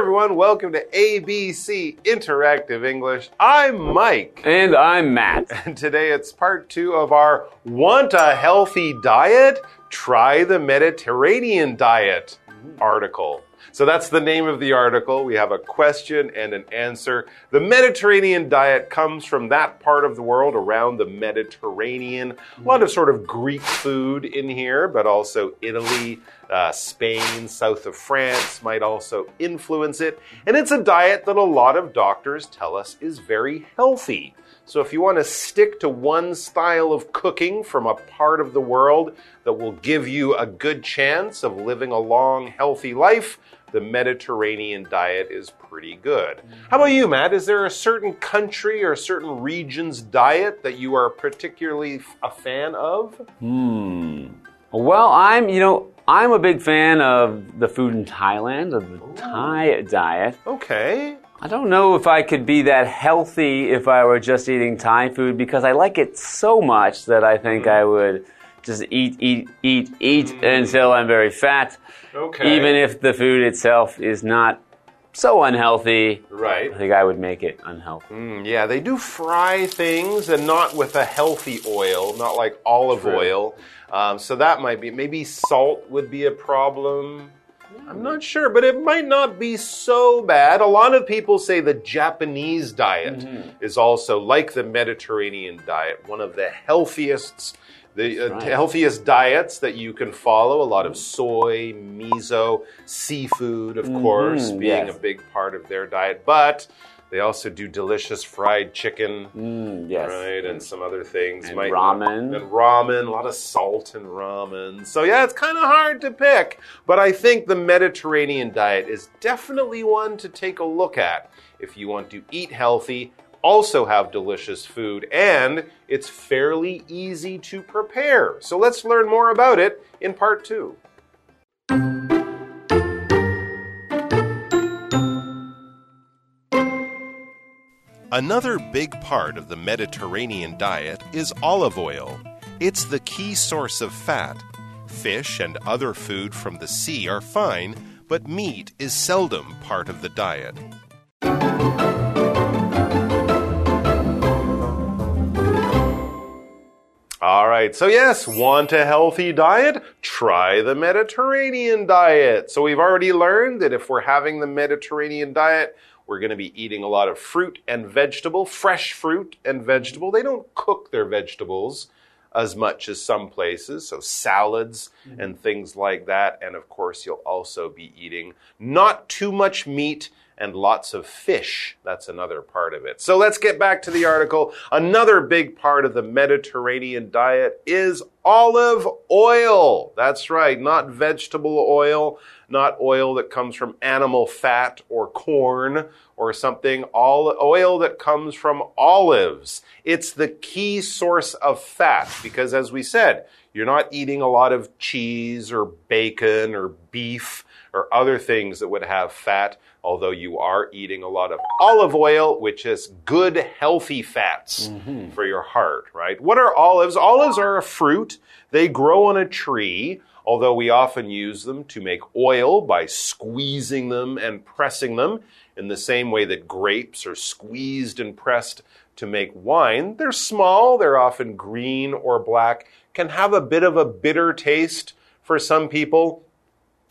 everyone. Welcome to ABC Interactive English. I'm Mike. And I'm Matt. And today it's part two of our Want a Healthy Diet? Try the Mediterranean Diet article. So that's the name of the article. We have a question and an answer. The Mediterranean diet comes from that part of the world around the Mediterranean. A lot of sort of Greek food in here, but also Italy, uh, Spain, south of France might also influence it. And it's a diet that a lot of doctors tell us is very healthy. So, if you want to stick to one style of cooking from a part of the world that will give you a good chance of living a long, healthy life, the Mediterranean diet is pretty good. How about you, Matt? Is there a certain country or a certain region's diet that you are particularly a fan of? Hmm. Well, I'm, you know, I'm a big fan of the food in Thailand, of the Ooh. Thai diet. Okay. I don't know if I could be that healthy if I were just eating Thai food because I like it so much that I think mm. I would just eat, eat, eat, eat mm. until I'm very fat. Okay. Even if the food itself is not so unhealthy. Right. I think I would make it unhealthy. Mm, yeah, they do fry things and not with a healthy oil, not like olive True. oil. Um, so that might be, maybe salt would be a problem. I'm not sure, but it might not be so bad. A lot of people say the Japanese diet mm -hmm. is also like the Mediterranean diet, one of the healthiest the uh, right. healthiest diets that you can follow. A lot of soy, miso, seafood, of mm -hmm, course, being yes. a big part of their diet. But they also do delicious fried chicken, mm, yes. right, and some other things. And ramen. and ramen, a lot of salt and ramen. So yeah, it's kind of hard to pick. But I think the Mediterranean diet is definitely one to take a look at if you want to eat healthy also have delicious food and it's fairly easy to prepare. So let's learn more about it in part two. Another big part of the Mediterranean diet is olive oil. It's the key source of fat. Fish and other food from the sea are fine, but meat is seldom part of the diet. All right, so yes, want a healthy diet? Try the Mediterranean diet. So we've already learned that if we're having the Mediterranean diet, we're going to be eating a lot of fruit and vegetable, fresh fruit and vegetable. They don't cook their vegetables as much as some places, so salads mm -hmm. and things like that. And of course, you'll also be eating not too much meat and lots of fish. That's another part of it. So let's get back to the article. Another big part of the Mediterranean diet is olive oil. That's right, not vegetable oil, not oil that comes from animal fat or corn or something, all oil that comes from olives. It's the key source of fat because as we said, you're not eating a lot of cheese or bacon or beef or other things that would have fat although you are eating a lot of olive oil, which is good, healthy fats mm -hmm. for your heart, right? What are olives? Olives are a fruit. They grow on a tree, although we often use them to make oil by squeezing them and pressing them in the same way that grapes are squeezed and pressed to make wine. They're small, they're often green or black, can have a bit of a bitter taste for some people.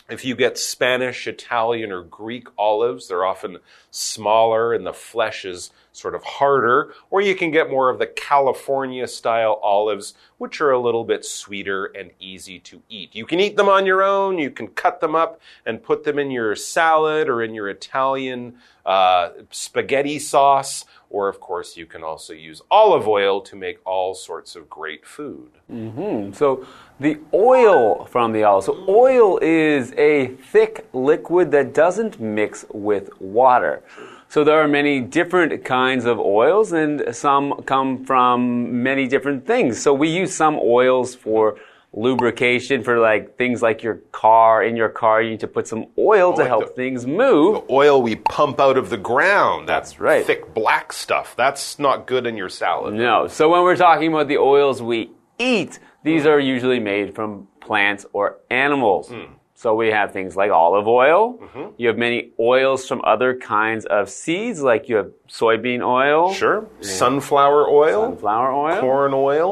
If you get Spanish, Italian, or Greek olives, they're often smaller and the flesh is sort of harder. Or you can get more of the California style olives, which are a little bit sweeter and easy to eat. You can eat them on your own, you can cut them up and put them in your salad or in your Italian uh, spaghetti sauce or, of course, you can also use olive oil to make all sorts of great food. Mm -hmm. So, the oil from the olive. So, oil is a thick liquid that doesn't mix with water. So, there are many different kinds of oils, and some come from many different things. So, we use some oils for lubrication for like things like your car in your car you need to put some oil oh, to like help the, things move. the oil we pump out of the ground that's right. thick black stuff that's not good in your salad. No. So when we're talking about the oils we eat these mm. are usually made from plants or animals. Mm. So we have things like olive oil. You have many oils from other kinds of seeds, like you have soybean oil, Sure. Sunflower oil. sunflower oil. corn oil,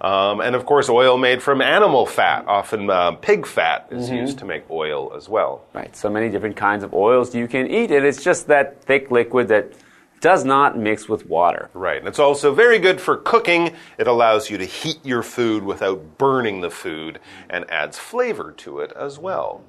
um, and of course, oil made from animal fat. Often, uh, pig fat is used to make oil as well. Right. So many different kinds of oils you can eat, and it's just that thick liquid that does not mix with water. Right, and it's also very good for cooking. It allows you to heat your food without burning the food and adds flavor to it as well.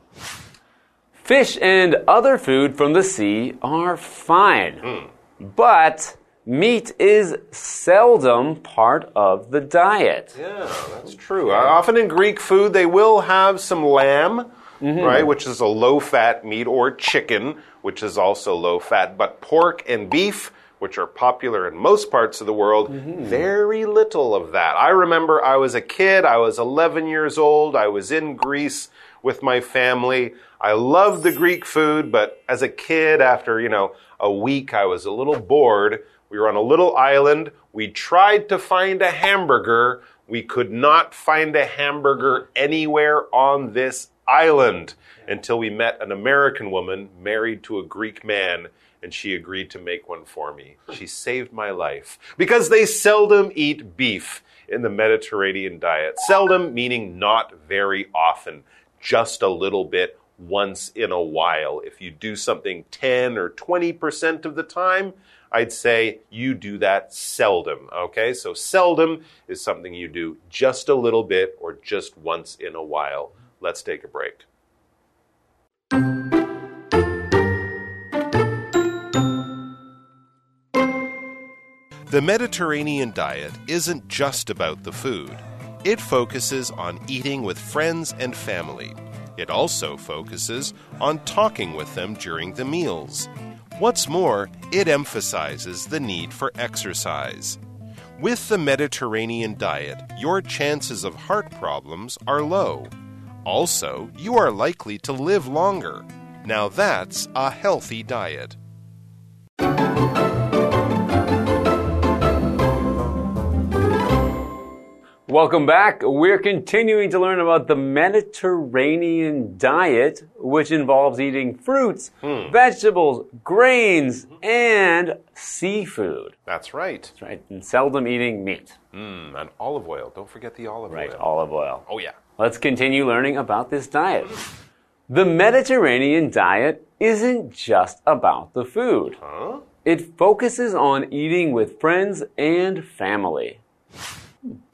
Fish and other food from the sea are fine, but meat is seldom part of the diet. Yeah, that's true. Uh, often in Greek food, they will have some lamb, right, which is a low fat meat, or chicken, which is also low fat. But pork and beef, which are popular in most parts of the world, mm-hmm. very little of that. I remember I was a kid, I was 11 years old, I was in Greece with my family. I loved the Greek food, but as a kid, after, you know, a week, I was a little bored. We were on a little island. We tried to find a hamburger. We could not find a hamburger anywhere on this island until we met an American woman married to a Greek man and she agreed to make one for me. She saved my life because they seldom eat beef in the Mediterranean diet. Seldom meaning not very often, just a little bit once in a while. If you do something 10 or 20% of the time, I'd say you do that seldom. Okay, so seldom is something you do just a little bit or just once in a while. Let's take a break. The Mediterranean diet isn't just about the food. It focuses on eating with friends and family. It also focuses on talking with them during the meals. What's more, it emphasizes the need for exercise. With the Mediterranean diet, your chances of heart problems are low. Also, you are likely to live longer. Now that's a healthy diet. Welcome back. We're continuing to learn about the Mediterranean diet, which involves eating fruits, vegetables, grains, and seafood. That's right. That's right. And seldom eating meat. Mm, and olive oil. Don't forget the olive Right. oil. Right, olive oil. Oh, yeah. Let's continue learning about this diet. The Mediterranean diet isn't just about the food. Huh? It focuses on eating with friends and family.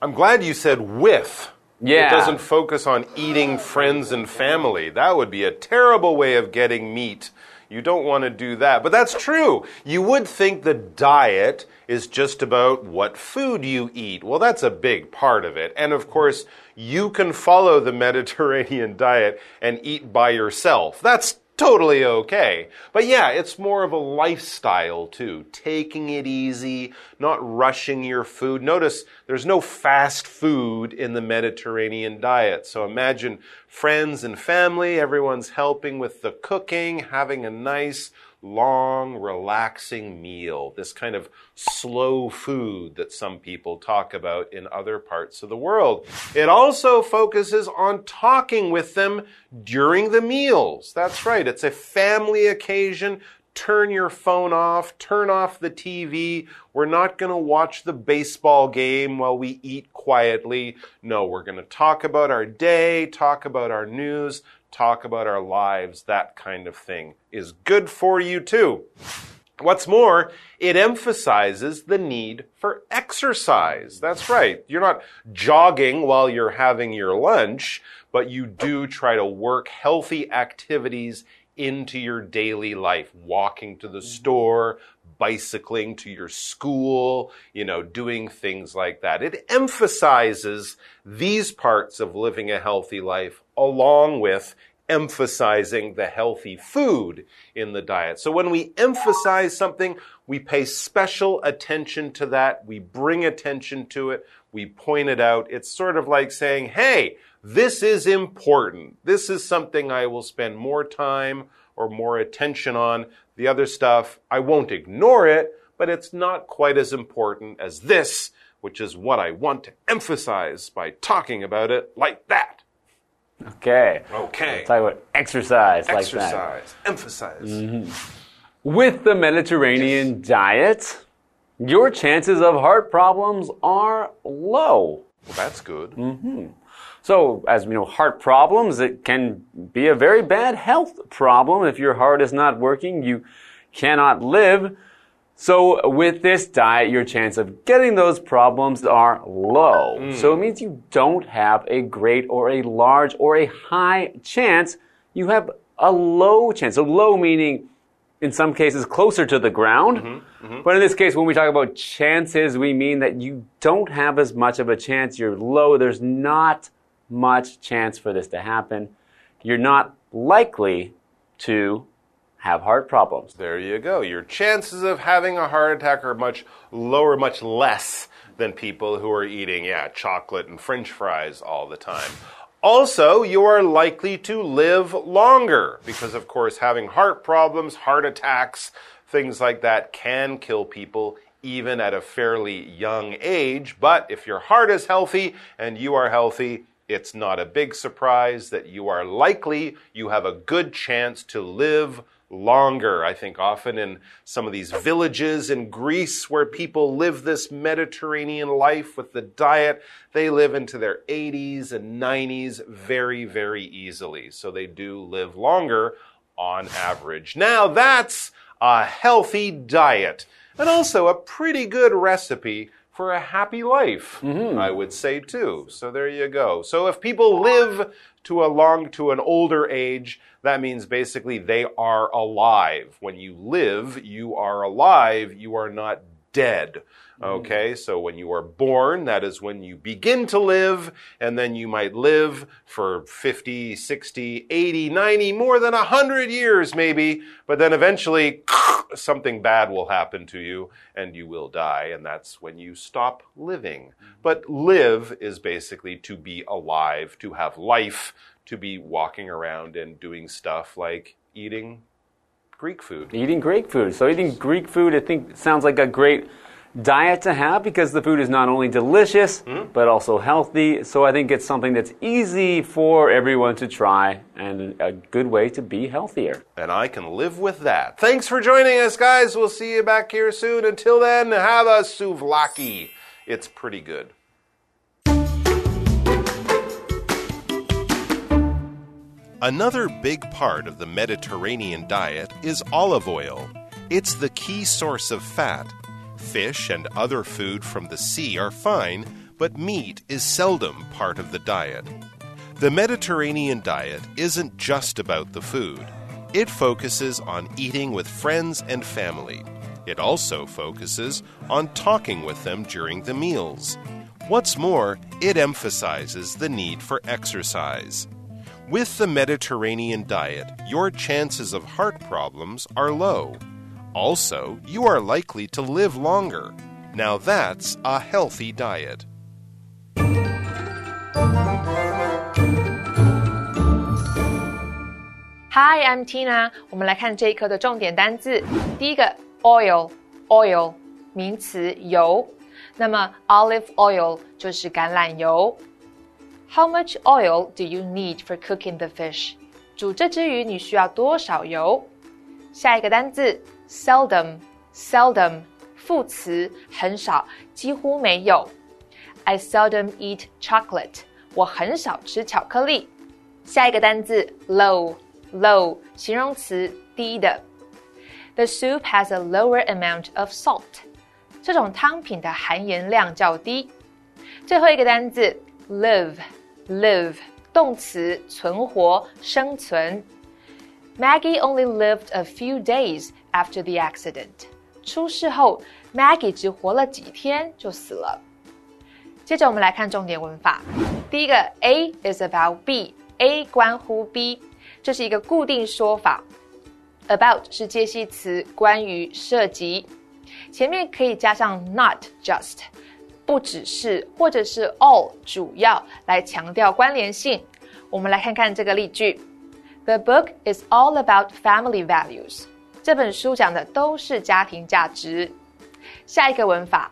I'm glad you said with. Yeah. It doesn't focus on eating friends and family. That would be a terrible way of getting meat. You don't want to do that. But that's true. You would think the diet is just about what food you eat. Well, that's a big part of it. And of course, you can follow the Mediterranean diet and eat by yourself. That's totally okay. But yeah, it's more of a lifestyle too. Taking it easy, not rushing your food. Notice there's no fast food in the Mediterranean diet. So imagine friends and family, everyone's helping with the cooking, having a nice, long, relaxing meal. This kind of slow food that some people talk about in other parts of the world. It also focuses on talking with them during the meals. That's right. It's a family occasion. Turn your phone off, turn off the TV. We're not going to watch the baseball game while we eat quietly. No, we're going to talk about our day, talk about our news, talk about our lives. That kind of thing is good for you too. What's more, it emphasizes the need for exercise. That's right. You're not jogging while you're having your lunch, but you do try to work healthy activities into your daily life. Walking to the mm-hmm. store, bicycling to your school, you know, doing things like that. It emphasizes these parts of living a healthy life along with emphasizing the healthy food in the diet. So when we emphasize something, we pay special attention to that. We bring attention to it. We point it out. It's sort of like saying, hey, this is important. This is something I will spend more time or more attention on. The other stuff, I won't ignore it, but it's not quite as important as this, which is what I want to emphasize by talking about it like that. Okay. Okay. Talk about exercise, like that. Exercise. Emphasize. Mm-hmm. With the Mediterranean diet, your chances of heart problems are low. Well, that's good. Mm-hmm. So, as we know, heart problems, it can be a very bad health problem. If your heart is not working, you cannot live. So, with this diet, your chance of getting those problems are low. Hmm. So, it means you don't have a great or a large or a high chance. You have a low chance. So, low meaning in some cases closer to the ground. Mm-hmm. Mm-hmm. But in this case, when we talk about chances, we mean that you don't have as much of a chance. You're low. There's not much chance for this to happen. You're not likely to have heart problems. There you go. Your chances of having a heart attack are much lower, much less than people who are eating, yeah, chocolate and french fries all the time. Also, you are likely to live longer because, of course, having heart problems, heart attacks, things like that can kill people even at a fairly young age. But if your heart is healthy and you are healthy, it's not a big surprise that you are likely, you have a good chance to live longer. I think often in some of these villages in Greece where people live this Mediterranean life with the diet, they live into their 80s and 90s very, very easily. So they do live longer on average. Now that's a healthy diet and also a pretty good recipe for a happy life, mm-hmm. I would say too. So there you go. So if people live to a long to an older age, that means basically they are alive. When you live, you are alive, you are not dead. Mm-hmm. Okay, so when you are born, that is when you begin to live, and then you might live for 50, 60, 80, 90, more than 100 years maybe, but then eventually something bad will happen to you and you will die, and that's when you stop living. Mm-hmm. But live is basically to be alive, to have life, to be walking around and doing stuff like eating Greek food. Eating Greek food. So, eating Greek food, I think, sounds like a great diet to have because the food is not only delicious hmm? but also healthy. So, I think it's something that's easy for everyone to try and a good way to be healthier. And I can live with that. Thanks for joining us, guys. We'll see you back here soon. Until then, have a souvlaki. It's pretty good. Another big part of the Mediterranean diet is olive oil. It's the key source of fat. Fish and other food from the sea are fine, but meat is seldom part of the diet. The Mediterranean diet isn't just about the food. It focuses on eating with friends and family. It also focuses on talking with them during the meals. What's more, it emphasizes the need for exercise. With the Mediterranean diet, your chances of heart problems are low. Also, you are likely to live longer. Now that's a healthy diet. Hi, I'm Tina。我们来看这一课的重点单字。第一个，oil，oil，名词，油。那么，olive oil 就是橄榄油。 How much oil do you need for cooking the fish？煮这只鱼你需要多少油？下一个单字，seldom，seldom，副词，很少，几乎没有。I seldom eat chocolate。我很少吃巧克力。下一个单字，low。low 形容词低的。The soup has a lower amount of salt。这种汤品的含盐量较低。最后一个单字 live Live 动词存活生存。Maggie only lived a few days after the accident。出事后，Maggie 只活了几天就死了。接着我们来看重点文法。第一个 A is about B，A 关乎 B。这是一个固定说法，about 是介系词，关于、涉及，前面可以加上 not just，不只是或者是 all 主要来强调关联性。我们来看看这个例句：The book is all about family values。这本书讲的都是家庭价值。下一个文法，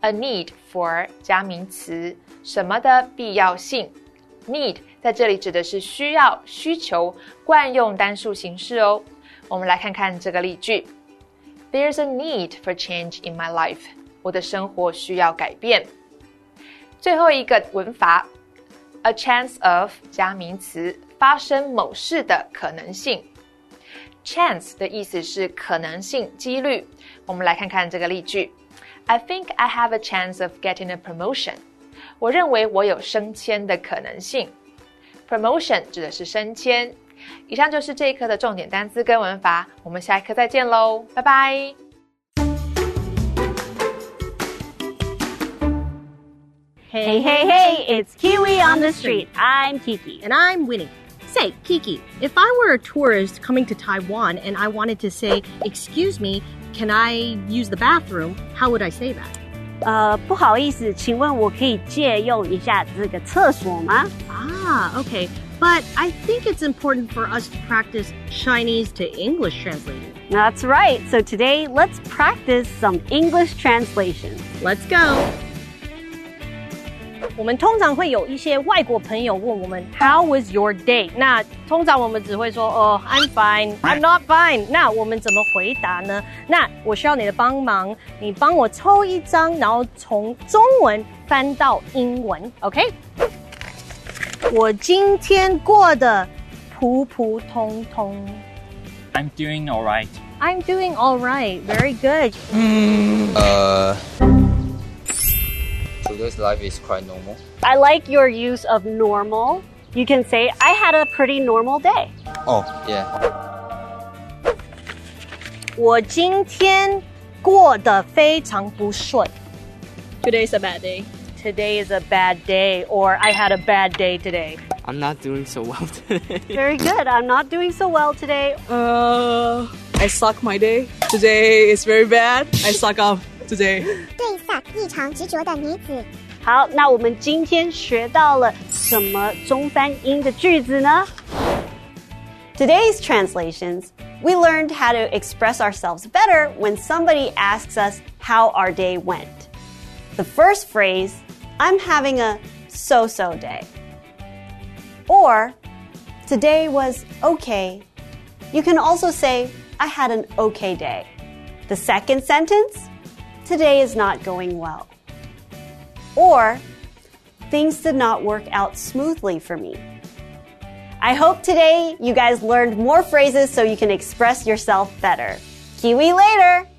a need for 加名词，什么的必要性 need 在这里指的是需要、需求，惯用单数形式哦。我们来看看这个例句：There's a need for change in my life。 我的生活需要改变。最后一个文法，a chance of 加名词，发生某事的可能性。chance 的意思是可能性、几率。我们来看看这个例句：I think I have a chance of getting a promotion。我认为我有升迁的可能性。Promotion 指的是升迁。以上就是这一课的重点单词跟文法，我们下一课再见喽，拜拜。Hey, hey, hey, it's Kiwi on the street. I'm Kiki. And I'm Winnie. Say, Kiki, if I were a tourist coming to Taiwan and I wanted to say, Excuse me, can I use the bathroom? How would I say that? 呃，不好意思，请问我可以借用一下这个厕所吗？ Ah, okay. But I think it's important for us to practice Chinese to English translating. That's right. So today, let's practice some English translation. Let's go. 我们通常会有一些外国朋友问我们 How was your day？那通常我们只会说哦、I'm fine, I'm not fine。那我们怎么回答呢？那我需要你的帮忙，你帮我抽一张，然后从中文翻到英文，OK？我今天过得普普通通。I'm doing all right. I'm doing all right, very good. Uh, today's life is quite normal. I like your use of normal. You can say, I had a pretty normal day. Oh, yeah. 我今天过得非常不顺。 Today's a bad day. Today is a bad day, or I had a bad day today. I'm not doing so well today. Very good. I'm not doing so well today. Uh, I suck my day. Today is very bad. I suck up today. 对 suck 异常执着的女子。好，那我们今天学到了什么中翻英的句子呢？Today's translations, we learned how to express ourselves better when somebody asks us how our day went. The first phrase, I'm having a so so day. Or, today was okay. You can also say, I had an okay day. The second sentence, today is not going well. Or, things did not work out smoothly for me. I hope today you guys learned more phrases so you can express yourself better. Kiwi later!